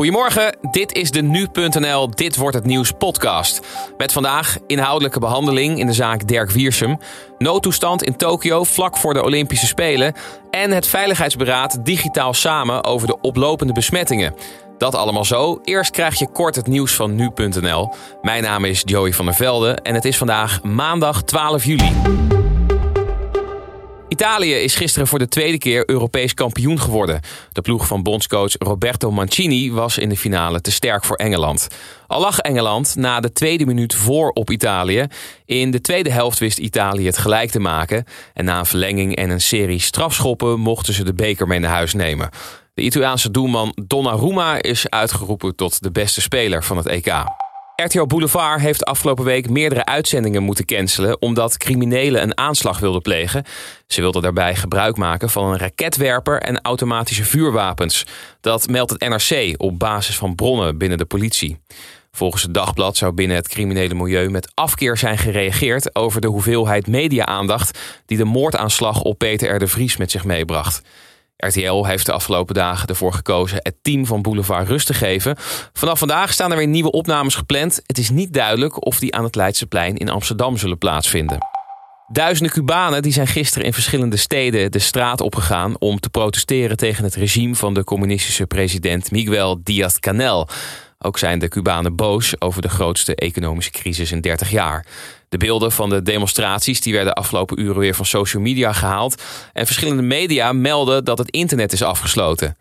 Goedemorgen, dit is de Nu.nl Dit wordt het nieuws podcast. Met vandaag inhoudelijke behandeling in de zaak Dirk Wiersum, noodtoestand in Tokio vlak voor de Olympische Spelen en het Veiligheidsberaad digitaal samen over de oplopende besmettingen. Dat allemaal zo. Eerst krijg je kort het nieuws van Nu.nl. Mijn naam is Joey van der Velde en het is vandaag maandag 12 juli. Italië is gisteren voor de tweede keer Europees kampioen geworden. De ploeg van bondscoach Roberto Mancini was in de finale te sterk voor Engeland. Al lag Engeland na de tweede minuut voor op Italië. In de tweede helft wist Italië het gelijk te maken. En na een verlenging en een serie strafschoppen mochten ze de beker mee naar huis nemen. De Italiaanse doelman Donnarumma is uitgeroepen tot de beste speler van het EK. RTL Boulevard heeft afgelopen week meerdere uitzendingen moeten cancelen omdat criminelen een aanslag wilden plegen. Ze wilden daarbij gebruik maken van een raketwerper en automatische vuurwapens. Dat meldt het NRC op basis van bronnen binnen de politie. Volgens het dagblad zou binnen het criminele milieu met afkeer zijn gereageerd over de hoeveelheid media-aandacht die de moordaanslag op Peter R. de Vries met zich meebracht. RTL heeft de afgelopen dagen ervoor gekozen het team van Boulevard rust te geven. Vanaf vandaag staan er weer nieuwe opnames gepland. Het is niet duidelijk of die aan het Leidseplein in Amsterdam zullen plaatsvinden. Duizenden Cubanen die zijn gisteren in verschillende steden de straat opgegaan om te protesteren tegen het regime van de communistische president Miguel Díaz-Canel. Ook zijn de Cubanen boos over de grootste economische crisis in 30 jaar. De beelden van de demonstraties die werden afgelopen uren weer van social media gehaald. En verschillende media melden dat het internet is afgesloten.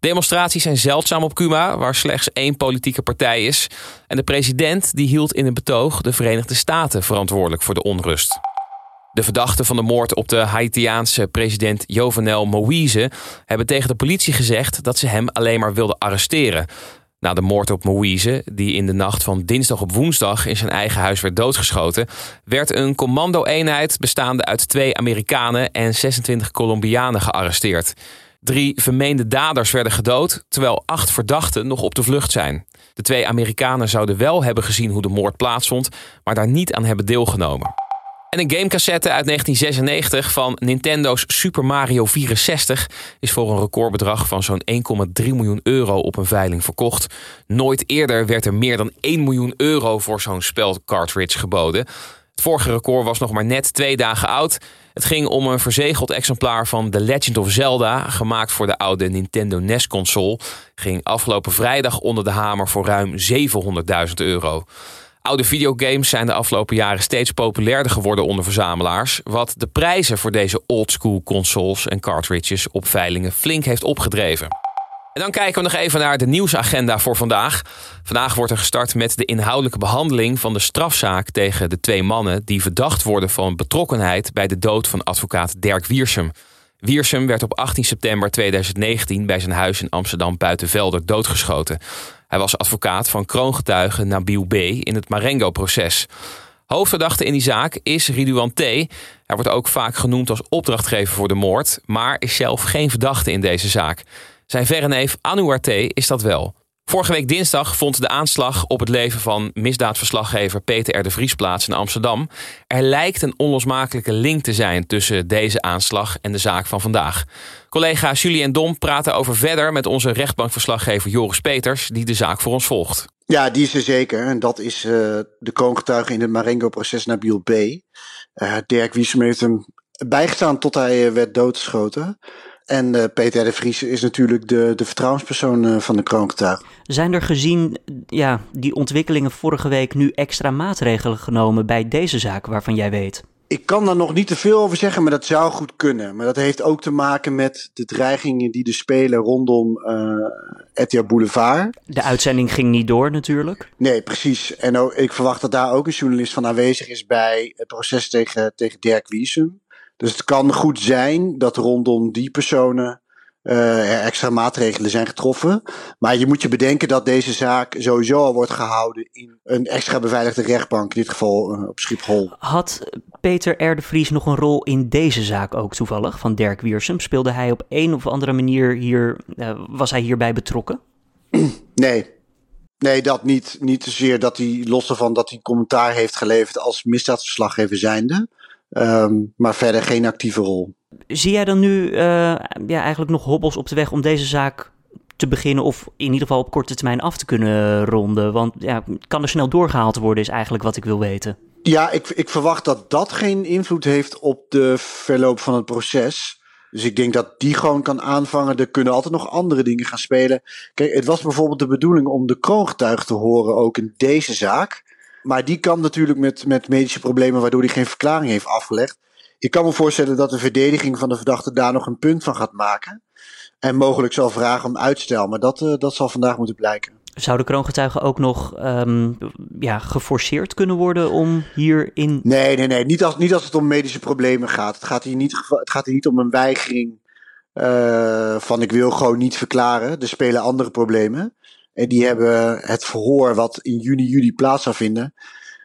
Demonstraties zijn zeldzaam op Cuba, waar slechts één politieke partij is. En de president die hield in een betoog de Verenigde Staten verantwoordelijk voor de onrust. De verdachten van de moord op de Haitiaanse president Jovenel Moïse hebben tegen de politie gezegd dat ze hem alleen maar wilden arresteren. Na de moord op Moïse, die in de nacht van dinsdag op woensdag in zijn eigen huis werd doodgeschoten, werd een commando-eenheid bestaande uit twee Amerikanen en 26 Colombianen gearresteerd. Drie vermeende daders werden gedood, terwijl acht verdachten nog op de vlucht zijn. De twee Amerikanen zouden wel hebben gezien hoe de moord plaatsvond, maar daar niet aan hebben deelgenomen. En een gamecassette uit 1996 van Nintendo's Super Mario 64 is voor een recordbedrag van zo'n 1,3 miljoen euro op een veiling verkocht. Nooit eerder werd er meer dan 1 miljoen euro voor zo'n spelcartridge geboden. Het vorige record was nog maar net twee dagen oud. Het ging om een verzegeld exemplaar van The Legend of Zelda, gemaakt voor de oude Nintendo NES-console. Ging afgelopen vrijdag onder de hamer voor ruim 700.000 euro. Oude videogames zijn de afgelopen jaren steeds populairder geworden onder verzamelaars, wat de prijzen voor deze oldschool consoles en cartridges op veilingen flink heeft opgedreven. En dan kijken we nog even naar de nieuwsagenda voor vandaag. Vandaag wordt er gestart met de inhoudelijke behandeling van de strafzaak tegen de twee mannen die verdacht worden van betrokkenheid bij de dood van advocaat Dirk Wiersum. Wiersum werd op 18 september 2019 bij zijn huis in Amsterdam Buitenvelder doodgeschoten. Hij was advocaat van kroongetuige Nabil B. in het Marengo-proces. Hoofdverdachte in die zaak is Ridouan T. Hij wordt ook vaak genoemd als opdrachtgever voor de moord, maar is zelf geen verdachte in deze zaak. Zijn verre neef Anouar T. is dat wel. Vorige week dinsdag vond de aanslag op het leven van misdaadverslaggever Peter R. de Vries plaats in Amsterdam. Er lijkt een onlosmakelijke link te zijn tussen deze aanslag en de zaak van vandaag. Collega Julien Dom praten over verder met onze rechtbankverslaggever Joris Peters, die de zaak voor ons volgt. Ja, die is er zeker. En dat is uh, de kroongetuige in het Marengo-proces Nabil B. Uh, Dirk Wiesem heeft hem bijgestaan tot hij uh, werd doodgeschoten. En uh, Peter de Vries is natuurlijk de, de vertrouwenspersoon uh, van de kroongetuige. Zijn er gezien ja, die ontwikkelingen vorige week nu extra maatregelen genomen bij deze zaak waarvan jij weet? Ik kan daar nog niet te veel over zeggen, maar dat zou goed kunnen. Maar dat heeft ook te maken met de dreigingen die er spelen rondom uh, RTL Boulevard. De uitzending ging niet door natuurlijk. Nee, precies. En ook, ik verwacht dat daar ook een journalist van aanwezig is bij het proces tegen, tegen Dirk Wiesum. Dus het kan goed zijn dat rondom die personen uh, er extra maatregelen zijn getroffen. Maar je moet je bedenken dat deze zaak sowieso al wordt gehouden in een extra beveiligde rechtbank, in dit geval uh, op Schiphol. Had Peter R. de Vries nog een rol in deze zaak ook toevallig van Dirk Wiersum? Speelde hij op een of andere manier hier, uh, was hij hierbij betrokken? Nee, Nee, dat niet. Niet zozeer dat hij, los ervan dat hij commentaar heeft geleverd als misdaadverslaggever zijnde. Um, maar verder geen actieve rol. Zie jij dan nu uh, ja, eigenlijk nog hobbels op de weg om deze zaak te beginnen of in ieder geval op korte termijn af te kunnen ronden? Want ja, kan er snel doorgehaald worden, is eigenlijk wat ik wil weten. Ja, ik, ik verwacht dat dat geen invloed heeft op de verloop van het proces. Dus ik denk dat die gewoon kan aanvangen. Er kunnen altijd nog andere dingen gaan spelen. Kijk, het was bijvoorbeeld de bedoeling om de kroongetuige te horen, ook in deze zaak. Maar die kan natuurlijk met, met medische problemen, waardoor hij geen verklaring heeft afgelegd. Ik kan me voorstellen dat de verdediging van de verdachte daar nog een punt van gaat maken. En mogelijk zal vragen om uitstel. Maar dat, uh, dat zal vandaag moeten blijken. Zou de kroongetuige ook nog um, ja, geforceerd kunnen worden om hierin. Nee, nee, nee. Niet als, niet als het om medische problemen gaat. Het gaat hier niet, het gaat hier niet om een weigering uh, van ik wil gewoon niet verklaren. Er spelen andere problemen. En die hebben het verhoor wat in juni, juli plaats zou vinden,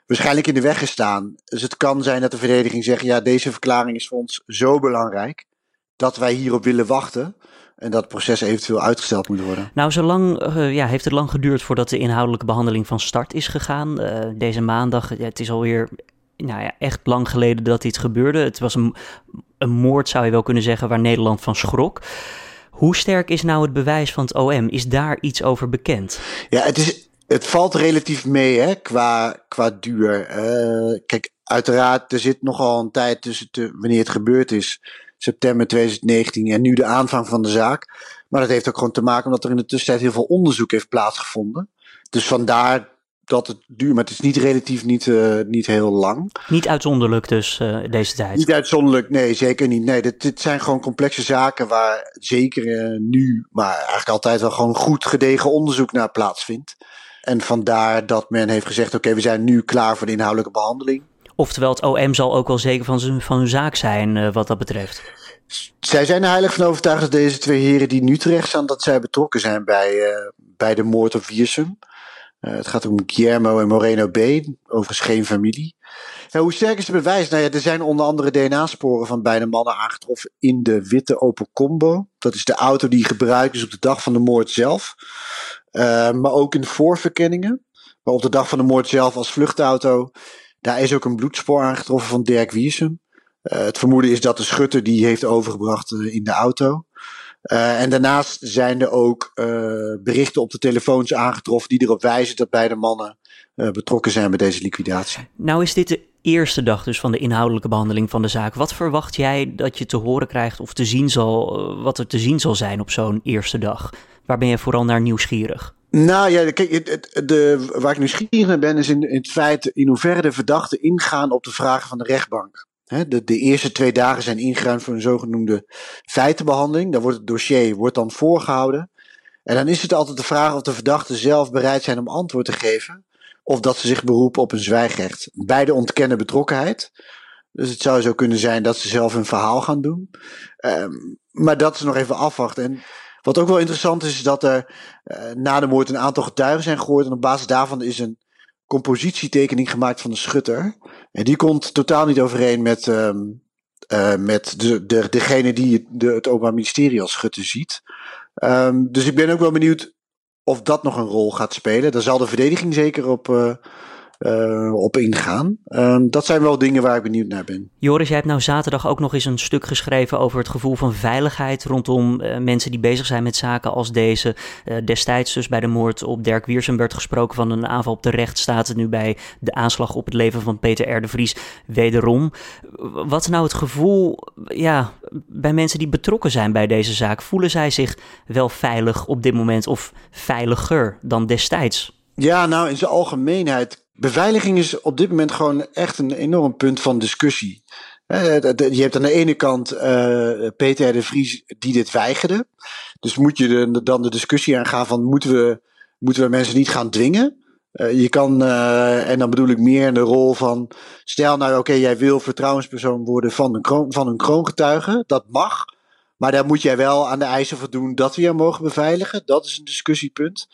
waarschijnlijk in de weg gestaan. Dus het kan zijn dat de verdediging zegt: ja, deze verklaring is voor ons zo belangrijk dat wij hierop willen wachten. En dat proces eventueel uitgesteld moet worden. Nou, zo lang, uh, ja, heeft het lang geduurd voordat de inhoudelijke behandeling van start is gegaan. Uh, deze maandag, het is alweer nou ja, echt lang geleden dat dit gebeurde. Het was een, een moord, zou je wel kunnen zeggen, waar Nederland van schrok. Hoe sterk is nou het bewijs van het OM? Is daar iets over bekend? Ja, het, is, het valt relatief mee hè, qua, qua duur. Kijk, uiteraard, er zit nogal een tijd tussen wanneer het gebeurd is september 2019 en nu de aanvang van de zaak. Maar dat heeft ook gewoon te maken omdat er in de tussentijd heel veel onderzoek heeft plaatsgevonden. Dus vandaar dat het duurt, maar het is niet relatief niet, uh, niet heel lang. Niet uitzonderlijk dus uh, deze tijd? Niet uitzonderlijk, nee, zeker niet. Nee, dit, dit zijn gewoon complexe zaken waar zeker uh, nu, maar eigenlijk altijd wel gewoon goed gedegen onderzoek naar plaatsvindt. En vandaar dat men heeft gezegd, oké, okay, we zijn nu klaar voor de inhoudelijke behandeling. Oftewel, het OM zal ook wel zeker van, zijn, van hun zaak zijn wat dat betreft. Zij zijn er heilig van overtuigd dat deze twee heren die nu terecht staan, dat zij betrokken zijn bij, bij de moord op Wiersum. Uh, het gaat om Guillermo en Moreno B. Overigens geen familie. En hoe sterk is het bewijs? Nou ja, er zijn onder andere DNA-sporen van beide mannen aangetroffen in de witte Opel Combo. Dat is de auto die gebruikt is op de dag van de moord zelf. Uh, maar ook in voorverkenningen. Maar op de dag van de moord zelf als vluchtauto daar is ook een bloedspoor aangetroffen van Dirk Wiersum. Uh, het vermoeden is dat de schutter die heeft overgebracht in de auto. Uh, en daarnaast zijn er ook berichten op de telefoons aangetroffen die erop wijzen dat beide mannen betrokken zijn bij deze liquidatie. Nou is dit de eerste dag dus van de inhoudelijke behandeling van de zaak. Wat verwacht jij dat je te horen krijgt of te zien zal, wat er te zien zal zijn op zo'n eerste dag? Waar ben je vooral naar nieuwsgierig? Nou ja, kijk, het, de, waar ik nieuwsgierig naar ben, is in, in het feit in hoeverre de verdachten ingaan op de vragen van de rechtbank. De, de, eerste twee dagen zijn ingeruimd voor een zogenoemde feitenbehandeling. Daar wordt het dossier wordt dan voorgehouden. En dan is het altijd de vraag of de verdachten zelf bereid zijn om antwoord te geven. Of dat ze zich beroepen op een zwijgrecht. Beide ontkennen betrokkenheid. Dus het zou zo kunnen zijn dat ze zelf een verhaal gaan doen. Um, maar dat is nog even afwachten. En wat ook wel interessant is, is dat er uh, na de moord een aantal getuigen zijn gehoord. En op basis daarvan is een compositietekening gemaakt van de schutter. En die komt totaal niet overeen met, um, met de, de, degene die de, het Openbaar Ministerie als schutter ziet. Um, dus ik ben ook wel benieuwd of dat nog een rol gaat spelen. Daar zal de verdediging zeker op, uh, uh, op ingaan. Um, dat zijn wel dingen waar ik benieuwd naar ben. Joris, jij hebt nou zaterdag ook nog eens een stuk geschreven over het gevoel van veiligheid rondom uh, mensen die bezig zijn met zaken als deze. Uh, destijds dus bij de moord op Dirk Wiersum werd gesproken van een aanval op de rechtsstaat. Nu bij de aanslag op het leven van Peter R. de Vries wederom. Wat is nou het gevoel ja, bij mensen die betrokken zijn bij deze zaak? Voelen zij zich wel veilig op dit moment of veiliger dan destijds? Ja, nou in zijn algemeenheid Beveiliging is op dit moment gewoon echt een enorm punt van discussie. Je hebt aan de ene kant uh, Peter de Vries die dit weigerde. Dus moet je dan de discussie aangaan van moeten we, moeten we mensen niet gaan dwingen? Uh, je kan, uh, en dan bedoel ik meer in de rol van, stel nou oké, jij wil vertrouwenspersoon worden van een, van een kroongetuige, dat mag. Maar daar moet jij wel aan de eisen voldoen dat we je mogen beveiligen. Dat is een discussiepunt.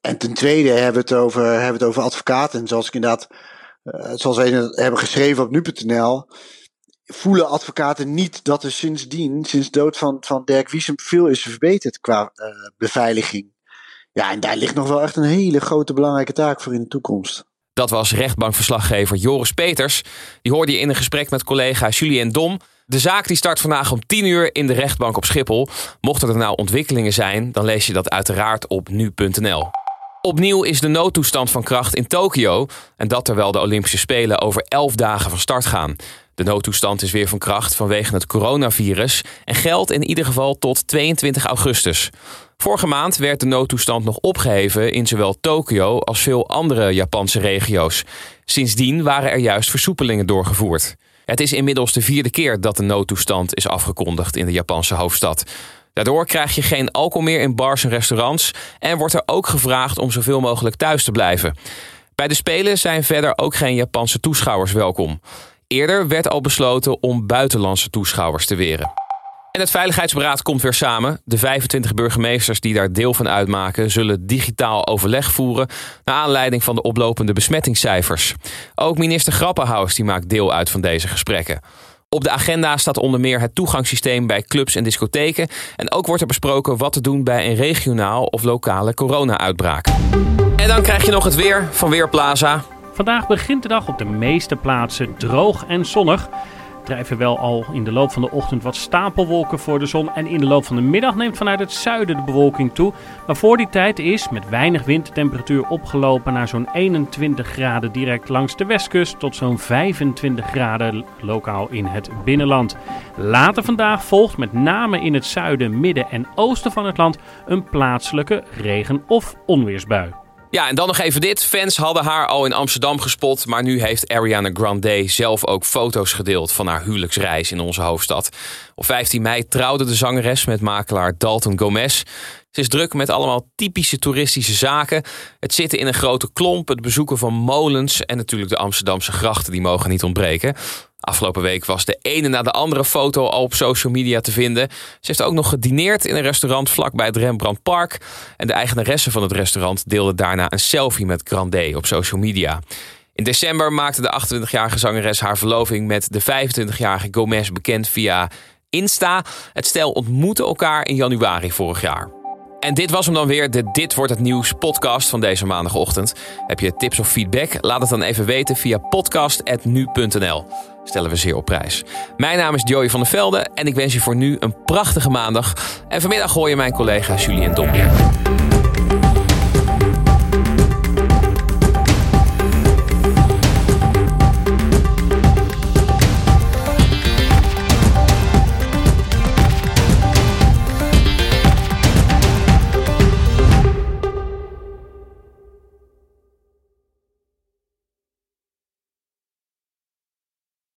En ten tweede hebben we het over, hebben het over advocaten. En zoals ik inderdaad, uh, zoals we hebben geschreven op nu.nl, voelen advocaten niet dat er sindsdien, sinds dood van, van Dirk Wiesem, veel is verbeterd qua uh, beveiliging. Ja, en daar ligt nog wel echt een hele grote belangrijke taak voor in de toekomst. Dat was rechtbankverslaggever Joris Peters. Die hoorde je in een gesprek met collega Julien Dom. De zaak die start vandaag om 10 uur in de rechtbank op Schiphol. Mochten er nou ontwikkelingen zijn, dan lees je dat uiteraard op nu.nl. Opnieuw is de noodtoestand van kracht in Tokio. En dat terwijl de Olympische Spelen over 11 dagen van start gaan. De noodtoestand is weer van kracht vanwege het coronavirus en geldt in ieder geval tot 22 augustus. Vorige maand werd de noodtoestand nog opgeheven in zowel Tokio als veel andere Japanse regio's. Sindsdien waren er juist versoepelingen doorgevoerd. Het is inmiddels de vierde keer dat de noodtoestand is afgekondigd in de Japanse hoofdstad. Daardoor krijg je geen alcohol meer in bars en restaurants en wordt er ook gevraagd om zoveel mogelijk thuis te blijven. Bij de Spelen zijn verder ook geen Japanse toeschouwers welkom. Eerder werd al besloten om buitenlandse toeschouwers te weren. En het Veiligheidsberaad komt weer samen. De 25 burgemeesters die daar deel van uitmaken, zullen digitaal overleg voeren. naar aanleiding van de oplopende besmettingscijfers. Ook minister Grappenhaus die maakt deel uit van deze gesprekken. Op de agenda staat onder meer het toegangssysteem bij clubs en discotheken. En ook wordt er besproken wat te doen bij een regionaal of lokale corona-uitbraak. En dan krijg je nog het weer van Weerplaza. Vandaag begint de dag op de meeste plaatsen droog en zonnig drijven wel al in de loop van de ochtend wat stapelwolken voor de zon. En in de loop van de middag neemt vanuit het zuiden de bewolking toe. Maar voor die tijd is met weinig wind de temperatuur opgelopen naar zo'n 21 graden direct langs de westkust. Tot zo'n 25 graden lokaal in het binnenland. Later vandaag volgt met name in het zuiden, midden en oosten van het land een plaatselijke regen- of onweersbui. Ja, en dan nog even dit. Fans hadden haar al in Amsterdam gespot. Maar nu heeft Ariana Grande zelf ook foto's gedeeld van haar huwelijksreis in onze hoofdstad. Op 15 mei trouwde de zangeres met makelaar Dalton Gomez. Ze is druk met allemaal typische toeristische zaken. Het zitten in een grote klomp, het bezoeken van molens en natuurlijk de Amsterdamse grachten, die mogen niet ontbreken. Afgelopen week was de ene na de andere foto al op social media te vinden. Ze heeft ook nog gedineerd in een restaurant vlakbij het Rembrandtpark. En de eigenaresse van het restaurant deelde daarna een selfie met Grande op social media. In december maakte de 28-jarige zangeres haar verloving met de 25-jarige Gomez bekend via Insta. Het stel ontmoette elkaar in januari vorig jaar. En dit was hem dan weer, de Dit Wordt Het Nieuws podcast van deze maandagochtend. Heb je tips of feedback? Laat het dan even weten via podcast.nu.nl. Stellen we zeer op prijs. Mijn naam is Joey van der Velde en ik wens je voor nu een prachtige maandag. En vanmiddag hoor je mijn collega Julien Dombier.